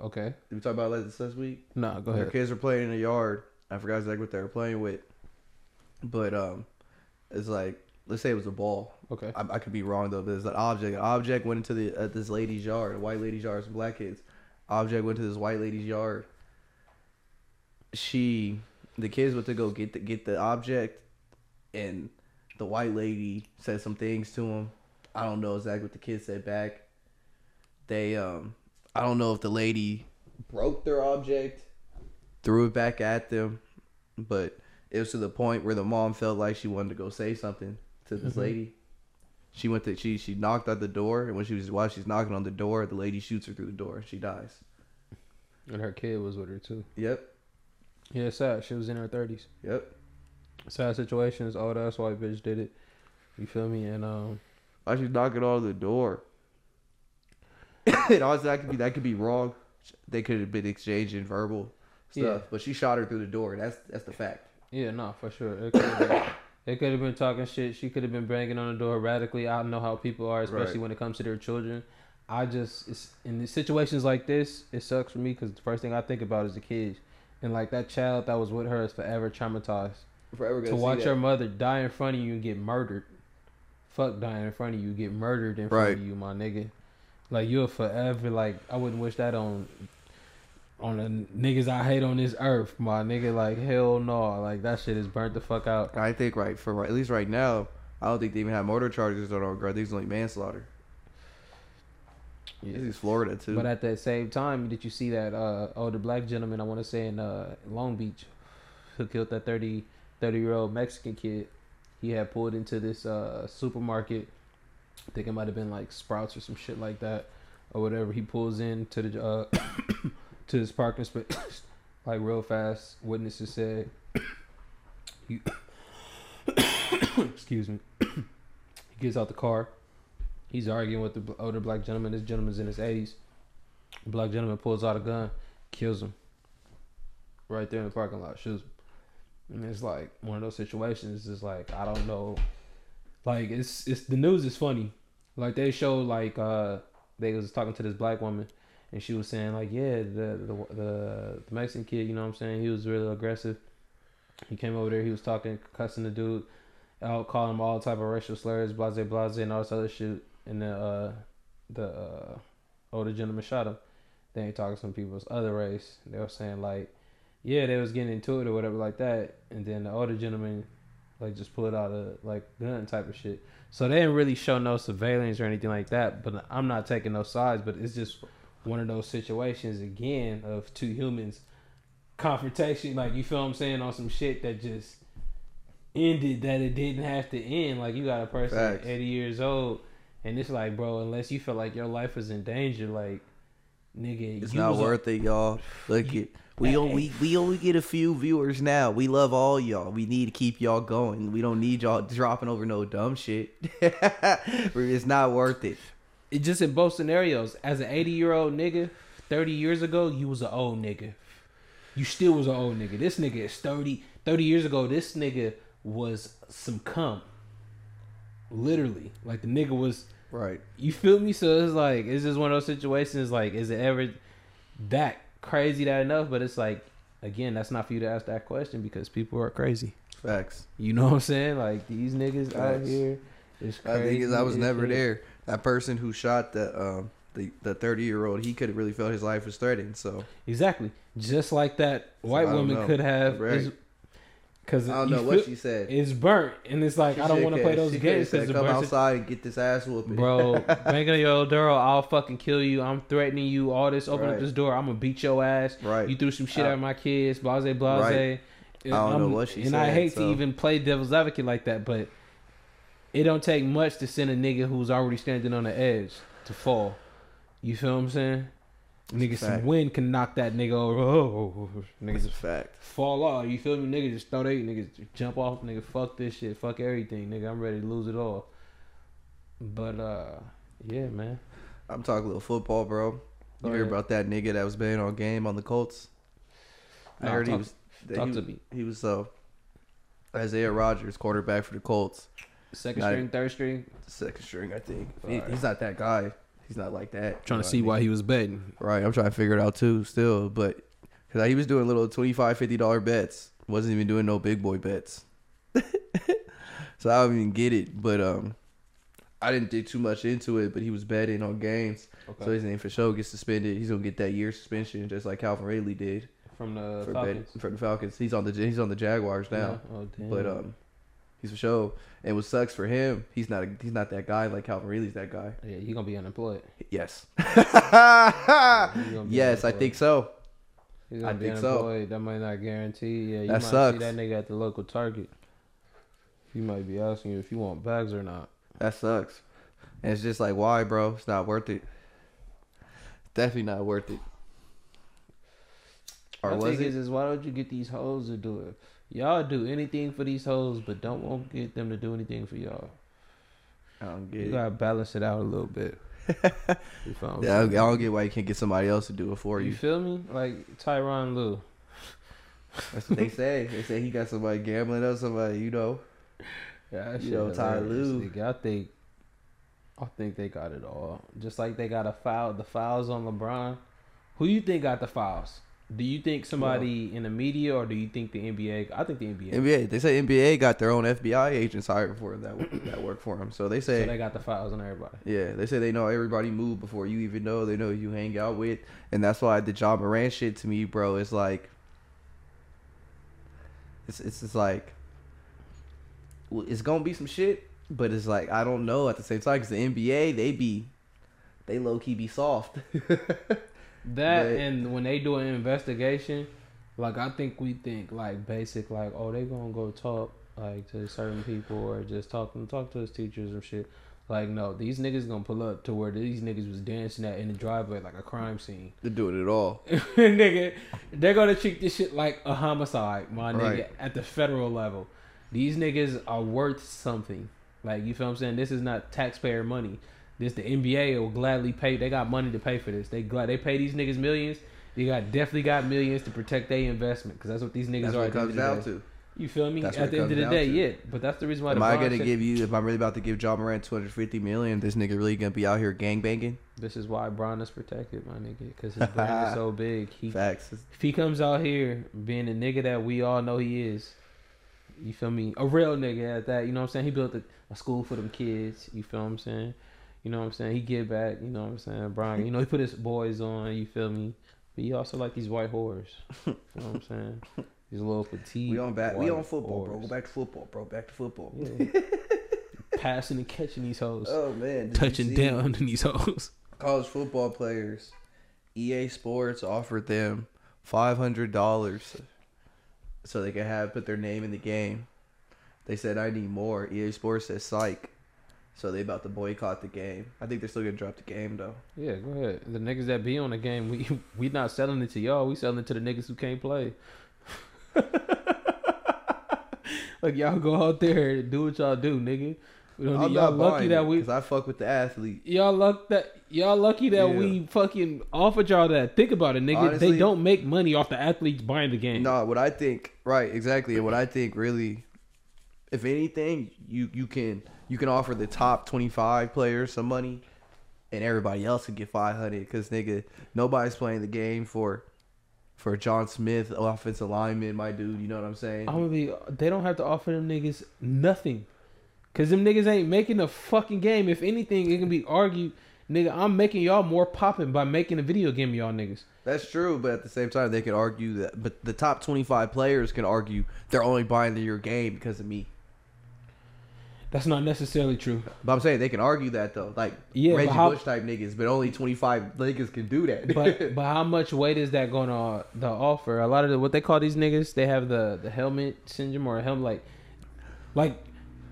Okay, Did we talk about this last week? nah, go ahead. Her kids are playing in the yard. I forgot exactly what they were playing with, but um, it's like let's say it was a ball. Okay, I, I could be wrong though. But it's an object. An object went into the uh, this lady's yard, a white lady's yard, some black kids. Object went to this white lady's yard. She, the kids went to go get the get the object, and the white lady said some things to him. I don't know exactly what the kids said back. They um, I don't know if the lady broke their object, threw it back at them, but it was to the point where the mom felt like she wanted to go say something to this Mhm. lady. She went to she she knocked at the door, and when she was while she's knocking on the door, the lady shoots her through the door. She dies. And her kid was with her too. Yep, Yeah, sad. She was in her thirties. yep. Sad situations. Old that's why bitch did it. You feel me? And um, Why she's knocking on the door? and also that could be that could be wrong. They could have been exchanging verbal stuff, Yeah. but she shot her through the door. That's that's the fact. Yeah, no, for sure. It could have been, it could have been talking shit. She could have been banging on the door radically. I know how people are, especially Right. when it comes to their children. I just it's in situations like this, it sucks for me because the first thing I think about is the kids, and like that child that was with her is forever traumatized. Forever to watch your mother die in front of you and get murdered. Fuck dying in front of you, get murdered in front Right. of you, my nigga. Like you're forever like I wouldn't wish that on on the niggas I hate on this earth, my nigga. Like hell no, like that shit is burnt the fuck out. I think right for at least right now, I don't think they even have murder charges on our guard. These only manslaughter. This is Florida too. But at that same time, did you see that uh, older black gentleman? I want to say in uh, Long Beach, who killed that 30, 30 year old Mexican kid. He had pulled into this uh, supermarket. I think it might have been like Sprouts or some shit like that, or whatever. He pulls in to the uh, to this parking space like real fast. Witnesses said, he, "Excuse me." he gets out the car. He's arguing with the older black gentleman. This gentleman's in his eighties. Black gentleman pulls out a gun, kills him. Right there in the parking lot, shoots him. And it's like one of those situations. Is like I don't know. Like it's it's the news is funny. Like they showed like uh they was talking to this black woman, and she was saying like yeah the the the, the Mexican kid you know what I'm saying he was really aggressive. He came over there. He was talking, cussing the dude out, calling him all type of racial slurs, blase blase, and all this other shit. And the uh, the uh, older gentleman shot him. Then he talking to some people's other race. They were saying like, yeah, they was getting into it or whatever like that. And then the older gentleman like just pulled out a like gun type of shit. So they didn't really show no surveillance or anything like that. But I'm not taking no sides. But it's just one of those situations again of two humans confrontation. Like you feel I'm saying on some shit that just ended that it didn't have to end. Like you got a person Facts. 80 years old, and it's like, bro, unless you feel like your life is in danger, like nigga, it's not was a- worth it, y'all. Look it. We only we only get a few viewers now. We love all y'all. We need to keep y'all going. We don't need y'all dropping over no dumb shit. it's not worth it. It just in both scenarios. As an 80 year old nigga, 30 years ago, you was an old nigga. You still was an old nigga. This nigga is 30. 30 years ago, this nigga was some cum. Literally. Like the nigga was Right. You feel me? So it's like it's just one of those situations. Like, is it ever that crazy that enough? But it's like, again, that's not for you to ask that question because people are crazy. Facts. You know what I'm saying? Like these niggas out here. It's I crazy. think I was as never shit. there. That person who shot the um the the thirty year old, he could have really felt his life was threatened. So Exactly. Just like that white don't woman know. could have. Right. Because I don't know what she said. It's burnt, and it's like She I don't want to play those games said, because come outside and get this ass whooping. Bro, banging on your door, I'll fucking kill you. I'm threatening you. All this, open up this door. I'm gonna beat your ass. right. You threw some shit at my kids. Blase, blase. Right. And I don't know I'm- what she And I hate so- to even play devil's advocate like that, but it don't take much to send a nigga who's already standing on the edge to fall. You feel what I'm saying? Nigga, some wind can knock that nigga over. Oh, nigga a fact. fall off. You feel me? Nigga just throw they niggas just jump off. Nigga, fuck this shit. Fuck everything. Nigga, I'm ready to lose it all. But uh, yeah, man. I'm talking a little football, bro. You hear about that nigga that was betting on game on the Colts? I Nah, heard he was. talk he, to me. He was uh, Isaiah Rodgers, quarterback for the Colts. Second Not- string, third string. Second string, I think. He- Alright. he's not that guy. He's not like that. Trying to see what I why he was betting. Right, I'm trying to figure it out too, still, but because he was doing little 25 50 dollar bets, wasn't even doing no big boy bets. so I don't even get it, but um, I didn't dig too much into it. But he was betting on games, Okay. so his name for sure gets suspended. He's gonna get that year suspension, just like Calvin Ridley did from the for Falcons. betting for the Falcons. He's on the he's on the Jaguars now, Yeah. Oh damn. but um, He's for sure. And what sucks for him, he's not a, he's not that guy like Calvin Ridley's that guy. Yeah, he gonna be unemployed. Yes. be yes, I think so. He's gonna I be think so. That might not guarantee. Yeah, you That might sucks. see that nigga at the local Target. He might be asking you if you want bags or not. That sucks. And it's just like, why, bro? It's not worth it. Definitely not worth it. Or My was it? is, is why don't you get these hoes to do it? Y'all do anything for these hoes, but don't won't get them to do anything for y'all. I don't get You gotta balance it out a little bit. Yeah, I don't, I saying? don't get why you can't get somebody else to do it for You you. feel me? Like Tyronn Lue. That's what they say. They say he got somebody gambling or somebody, you know. Yeah, You know, Ty Lue. I think, I think they got it all. Just like they got a foul, the fouls on LeBron. Who you think got the fouls? Do you think somebody in the media or do you think the NBA? I think the NBA. NBA. They say NBA got their own FBI agents hired for him that that work for them. So they so say, they got the files on everybody. yeah, they say they know everybody move before you even know. They know who you hang out with, and that's why the Ja Morant shit to me, bro, is like, it's it's just like, it's gonna be some shit, but it's like I don't know at the same time because the NBA they be, they low key be soft. That and when they do an investigation, like I think we think like basic, like oh they gonna go talk like to certain people or just talk them talk to his teachers or shit. Like no, these niggas gonna pull up to where these niggas was dancing at in the driveway like a crime scene. They're doing it all. nigga, they're gonna treat this shit like a homicide, my nigga, Right. at the federal level. These niggas are worth something. Like you feel what I'm saying? This is not taxpayer money. This the NBA will gladly pay. They got money to pay for this. They glad they pay these niggas millions. They got definitely got millions to protect their investment because that's what these niggas That's are. what it comes down to. You feel me? That's At the end of the day, down yeah. But that's the reason why. Am I gonna said- give you? If I'm really about to give Ja Morant 250 million, this nigga really gonna be out here gang banging? This is why Bron is protected, my nigga, because his brand is so big. He Facts. if he comes out here being the nigga that we all know he is, you feel me? A real nigga at that, you know what I'm saying? He built a, a school for them kids, you feel what I'm saying? You know what I'm saying? He get back, you know what I'm saying? Brian, you know, he put his boys on, you feel me? But he also like these white whores. You know what I'm saying? These little petite. We on back. We on football, bro. whores. Go back to football, bro. Back to football. Yeah. Passing and catching these hoes. Oh man, did touching down on these hoes. College football players, EA Sports offered them five hundred dollars so they could have put their name in the game. They said I need more. EA Sports says psych, so they about to boycott the game. I think they're still gonna drop the game though. Yeah, go ahead. The niggas that be on the game, we we not selling it to y'all. We selling it to the niggas who can't play. like y'all go out there and do what y'all do, nigga. We don't I'm need, y'all lucky that we 'cause I fuck with the athlete. y'all luck that y'all lucky that Yeah. we fucking offered y'all that. Think about it, nigga. Honestly- they don't make money off the athletes buying the game. No, what I think, right, exactly. And what I think really, if anything, you you can you can offer the top twenty five players some money, and everybody else can get five hundred. Because nigga, nobody's playing the game for for John Smith, offensive lineman, my dude. You know what I'm saying? I'm gonna be. They don't have to offer them niggas nothing, cause them niggas ain't making a fucking game. If anything, it can be argued, nigga. I'm making y'all more popping by making a video game, y'all niggas. That's true, but at the same time, they can argue that. But the top twenty five players can argue they're only buying your game because of me. That's not necessarily true. But I'm saying they can argue that though, like Yeah, Reggie how- Bush type niggas, but only 25 niggas can do that. But but how much weight is that going to the offer? A lot of the, what they call these niggas, they have the the helmet syndrome or a helmet like like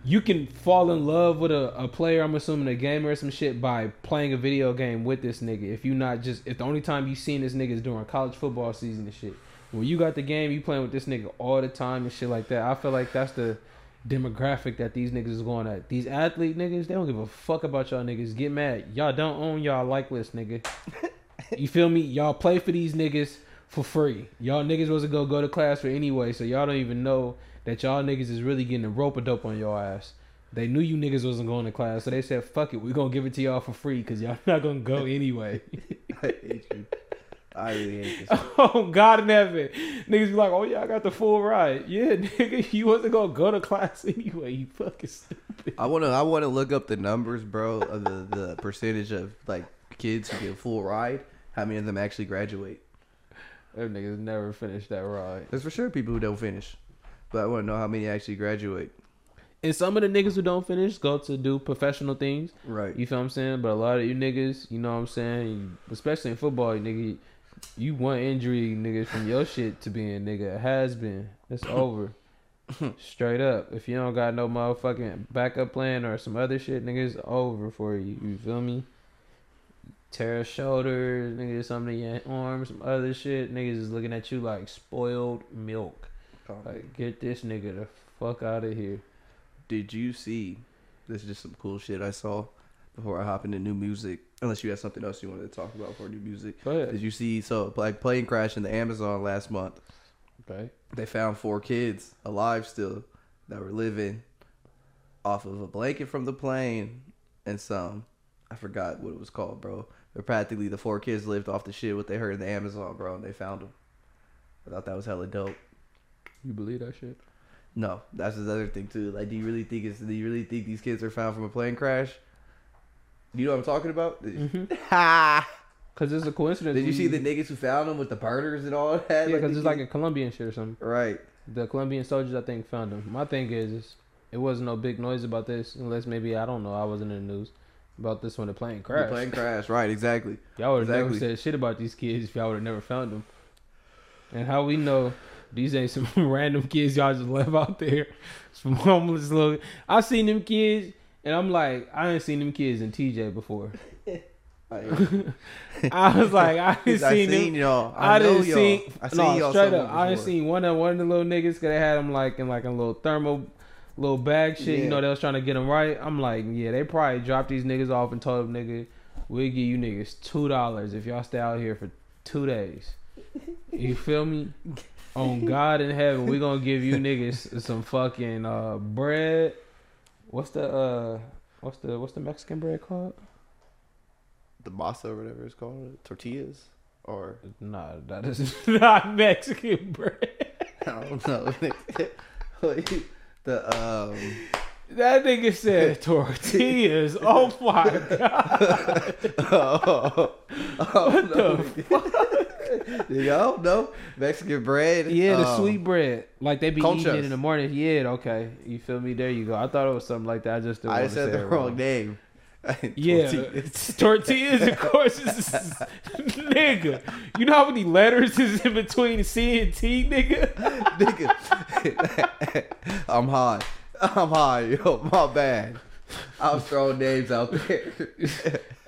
you can fall in love with a, a player. I'm assuming a gamer or some shit by playing a video game with this nigga. If you not just if the only time you seen this nigga is during college football season and shit. When you got the game, you playing with this nigga all the time and shit like that. I feel like that's the demographic that these niggas is going at. These athlete niggas, they don't give a fuck about y'all niggas. Get mad. Y'all don't own y'all like list, nigga. You feel me? Y'all play for these niggas for free. Y'all niggas wasn't gonna go to class for anyway, so y'all don't even know that y'all niggas is really getting a rope a dope on your ass. They knew you niggas wasn't going to class, so they said, "Fuck it, we're gonna give it to y'all for free because y'all not gonna go anyway." I hate you. I really hate this. oh God in heaven, niggas be like, "Oh yeah, I got the full ride." Yeah, nigga, you wasn't gonna go to class anyway. You fucking stupid. I wanna I wanna look up the numbers, bro, of the, the percentage of like kids who get a full ride. How many of them actually graduate? Them niggas never finish that ride. There's for sure people who don't finish, but I want to know how many actually graduate. And some of the niggas who don't finish go to do professional things. Right. You feel what I'm saying? But a lot of you niggas, you know what I'm saying, especially in football, nigga, you want injury niggas from your shit to being a nigga has been. It's over. Straight up. If you don't got no motherfucking backup plan or some other shit, nigga, it's over for you. You feel me? Tear a shoulder, nigga, some of your arms, some other shit. Niggas is looking at you like spoiled milk. Like, get this nigga the fuck out of here. Did you see? This is just some cool shit I saw before I hop into new music. Unless you had something else you wanted to talk about for new music. Go ahead. Did you see? So like plane crash in the Amazon last month. Okay. They found four kids alive still that were living off of a blanket from the plane and some. I forgot what it was called, bro. But practically the four kids lived off the shit what they heard in the Amazon, bro, and they found them. I thought that was hella dope. You believe that shit? No, that's the other thing too. Like, do you really think it's? Do you really think these kids are found from a plane crash? Do you know what I'm talking about? Mm-hmm. Cause it's a coincidence. Did you see the niggas who found them with the burners and all that? Yeah, Like, cause the it's like a kids- Colombian shit or something. right. The Colombian soldiers, I think, found him. My thing is, is it wasn't no big noise about this, unless maybe I don't know. I wasn't in the news about this when the plane The crashed. plane crash. Right. Exactly. Y'all would have never said shit about these kids if y'all would have never found them. And how we know these ain't some random kids y'all just left out there, some homeless little. I seen them kids, and I'm like, I ain't seen them kids in TJ before. I, I was like, I I ain't seen, seen them. y'all. I, I, didn't y'all. see. I seen no, y'all straight up. I didn't before. seen one of one of the little niggas because they had them like in like a little thermal, little bag shit. You know, they was trying to get them right. I'm like, yeah, they probably dropped these niggas off and told them, nigga, we'll give you niggas two dollars if y'all stay out here for two days. You feel me? On God in heaven, we gonna give you niggas some fucking uh, bread. What's the uh, what's the what's the Mexican bread called? the masa or whatever it's called, tortillas, or Nah, that is not Mexican bread. I don't know. the um, That nigga said tortillas. oh my god. oh, What the you know, no Mexican bread. Yeah, the um, sweet bread. Like they be eating it in the morning. Yeah, okay. You feel me? There you go. I thought it was something like that. I just didn't I said the wrong name. Yeah, Tortillas. tortillas, of course. Is, nigga, you know how many letters is in between C and T, nigga? Nigga, I'm high. I'm high, yo. My bad. I'm throwing names out there.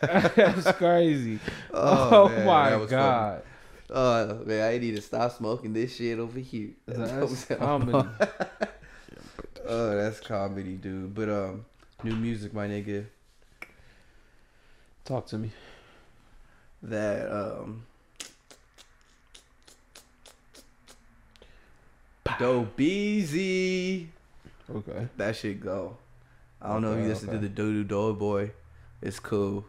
That's crazy. Oh, Oh, man, my god. Oh man, I need to stop smoking this shit over here. That's comedy. Oh, that's comedy, dude. But um, new music, my nigga. Talk to me. That um, Dope Easy. Okay. That shit go. I don't know if you Okay, listen to okay. the Doo Doo Dough Boy. It's cool.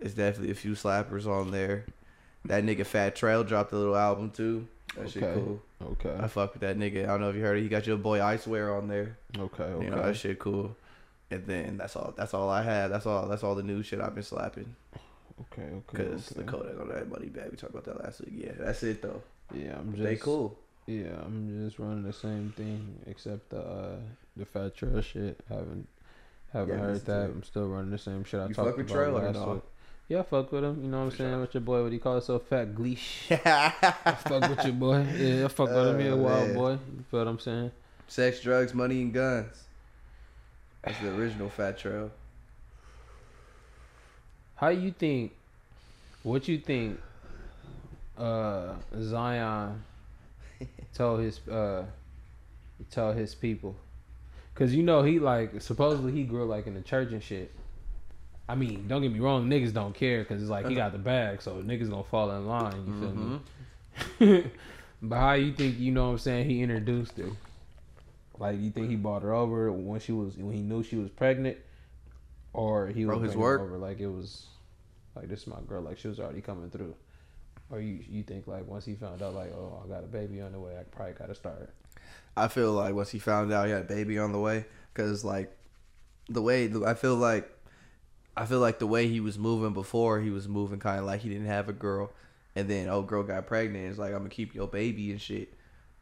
It's definitely a few slappers on there. That nigga Fat Trel dropped a little album too. That shit cool. Okay. I fuck with that nigga. I don't know if you heard it. He got your boy Icewear on there. Okay. Okay. You know that shit cool. And then that's all. That's all I had. That's all. That's all the new shit I've been slapping. Okay. Okay. Cause the okay. Kodak on that Moneybagg. We talked about that last week. Yeah, that's it though. Yeah, I'm just they cool. Yeah, I'm just running the same thing except the uh, the Fat Trel shit. Haven't haven't Yeah, heard that. I'm still running the same shit I You talked fuck with about Trel or last week. Yeah, I fuck with him. You know what I'm For saying? sure. With your boy, what do you call it? So fat gleesh. I fuck with your boy. Yeah, I fuck with him. He a Oh, wild man. boy. You feel what I'm saying? Sex, drugs, money, and guns. That's the original Fat Trel. How you think? What you think? Uh, Zion told his uh, told his people, cause you know he like supposedly he grew like in the church and shit. I mean, don't get me wrong, niggas don't care because it's like he uh-huh. got the bag, so niggas gonna fall in line. You feel me? Mm-hmm. but how you think you know what I'm saying? He introduced her. Like you think he bought her over when she was when he knew she was pregnant, or he was his work. over like it was like this is my girl, like she was already coming through. Or you you think like once he found out like oh I got a baby on the way, I probably gotta start. I feel like once he found out he had a baby on the way, cause like the way I feel like I feel like the way he was moving before, he was moving kind of like he didn't have a girl, and then oh girl got pregnant. It's like I'm gonna keep your baby and shit,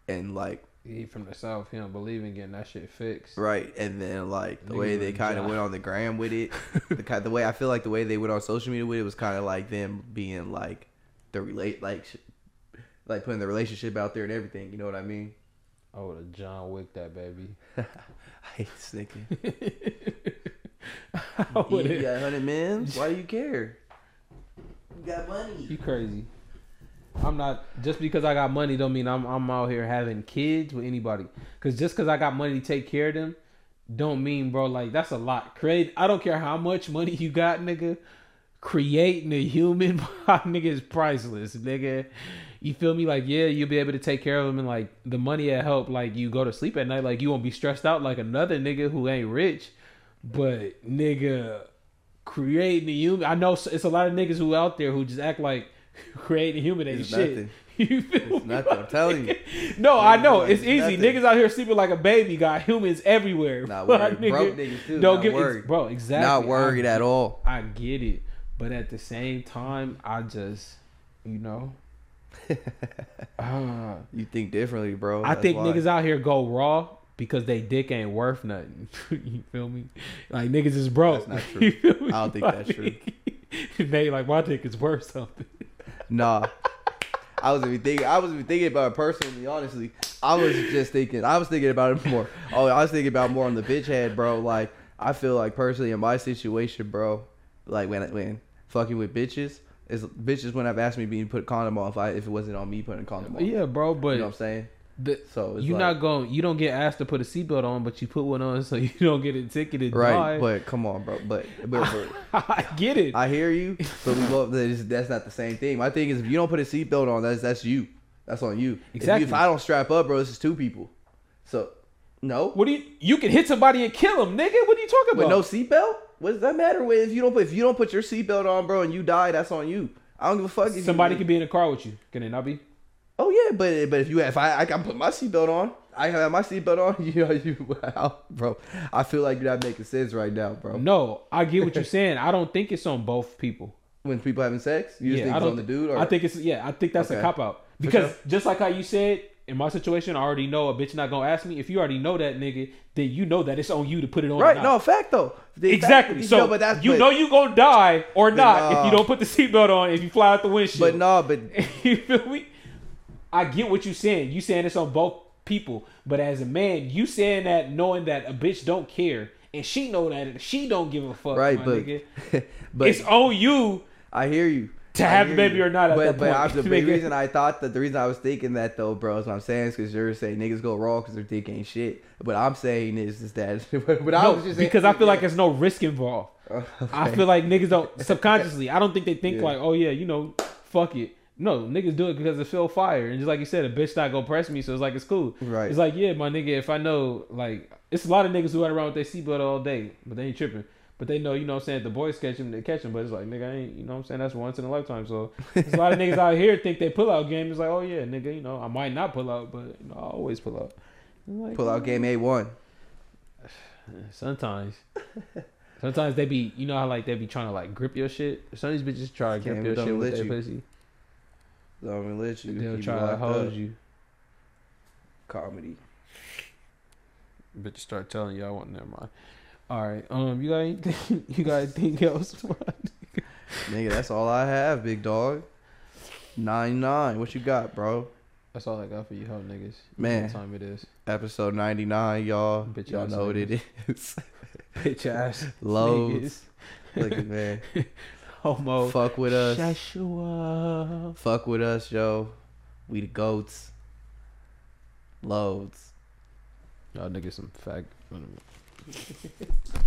and like He from the south. He don't believe in getting that shit fixed. Right, and then like the way they kind of went on the gram with it, the kind, the way I feel like the way they went on social media with it was kind of like them being like the relate like like putting the relationship out there and everything. You know what I mean? I would have John Wick that baby. I hate this nigga. I You would've- got hundred mins. Why do you care? You got money. You crazy. I'm not just because I got money don't mean I'm I'm out here having kids with anybody. Cause just cause I got money to take care of them, don't mean bro like that's a lot. Create I don't care how much money you got, nigga. Creating a human, nigga, is priceless, nigga. You feel me? Like yeah, you'll be able to take care of them and like the money that help like you go to sleep at night. Like you won't be stressed out like another nigga who ain't rich. But nigga, creating a human. I know it's a lot of niggas who out there who just act like creating a human ain't It's shit. nothing. You feel It's me? nothing. I'm telling you. No, I know It's it's easy. nothing. Niggas out here sleeping like a baby. Got humans everywhere. Not But, worried. nigga, Broke niggas too. Don't get worried. bro. Exactly. Not worried I, at all. I get it, but at the same time, I just, you know, uh, You think differently, bro. I That's think why. niggas out here go raw because they dick ain't worth nothing. you feel me? Like niggas is broke. That's not true. You feel me? I don't think that's true. they like my dick is worth something. Nah. I was even thinking. I was even thinking about it personally. Honestly, I was just thinking. I was thinking about it more. Oh, I was thinking about more on the bitch head, bro. Like I feel like personally in my situation, bro. Like when when fucking with bitches, is bitches when I've asked me being put condom on if I if it wasn't on me putting a condom on. Yeah, bro, but you know what I'm saying. The, So it's you like, not going. You don't get asked to put a seatbelt on, but you put one on so you don't get a ticketed. right. But come on, bro. But but, but I get it. I hear you, but we both that's, that's not the same thing. My thing is if you don't put a seatbelt on, that's that's you. That's on you. If you- Exactly. If, I don't strap up, bro, this is two people. So no. what do you? You can hit somebody and kill them, nigga. What are you talking about? With no seatbelt? What does that matter? With if you don't put if you don't put your seatbelt on, bro, and you die, that's on you. I don't give a fuck. If somebody could be in a car with you. Can it not be? Oh yeah, but but if you if I I can put my seatbelt on, I have my seatbelt on. You know you, bro. I feel like you're not making sense right now, bro. No, I get what you're saying. I don't think it's on both people. When people having sex, you yeah, think I it's on the dude. Or I think it's yeah. I think that's a cop out because sure. just like how you said in my situation, I already know a bitch not gonna ask me. If you already know that nigga, then you know that it's on you to put it on. right. No fact though. The Exactly. fact- So no, but that's you but, know you gonna die or not if you don't put the seatbelt on. If you fly out the windshield. But no, but you feel me? I get what you saying. You saying this on both people, but as a man, you saying that knowing that a bitch don't care and she know that she don't give a fuck, right, but nigga. but it's on you. I hear you. To I have the baby you. or not at but, but point, I, the big reason I thought that the reason I was thinking that though, bro, is what I'm saying is because you're saying niggas go raw because their dick ain't shit. But I'm saying is is that but I No, was just saying- because I feel like there's no risk involved. I feel like niggas don't subconsciously. I don't think they think Yeah. like, oh yeah, you know, fuck it. No, niggas do it because it feel fire, and just like you said, a bitch not gonna press me, so it's like it's cool. Right. It's like yeah, my nigga. If I know like it's a lot of niggas who run around with their seatbelt all day, but they ain't tripping. But they know, you know what I'm saying, if the boys catch them, they catch them. But it's like, nigga, I ain't, you know what I'm saying? That's once in a lifetime. So there's a lot of niggas out here think they pull out game. It's like, oh yeah, nigga, you know, I might not pull out, but you know, I always pull out. Like, pull out game A one. Sometimes. Sometimes they be, you know how like they be trying to like grip your shit. Some of these bitches try to grip your shit with their you. pussy. Don't even let you. They'll try to locked hold up. you. Comedy. Bitch start telling y'all want never mind. All right. Um, you got anything? You got anything else? Nigga, that's all I have, big dog. Nine nine. What you got, bro? That's all I got for you, hoe niggas. You know Man. what time it is? Episode ninety nine, y'all. Bitch y'all ass know what it is. Bitch ass Loads. Look at man. Niggas. Homo. Fuck with us. Joshua. Fuck with us, yo. We the goats. Loads. Y'all niggas some fag.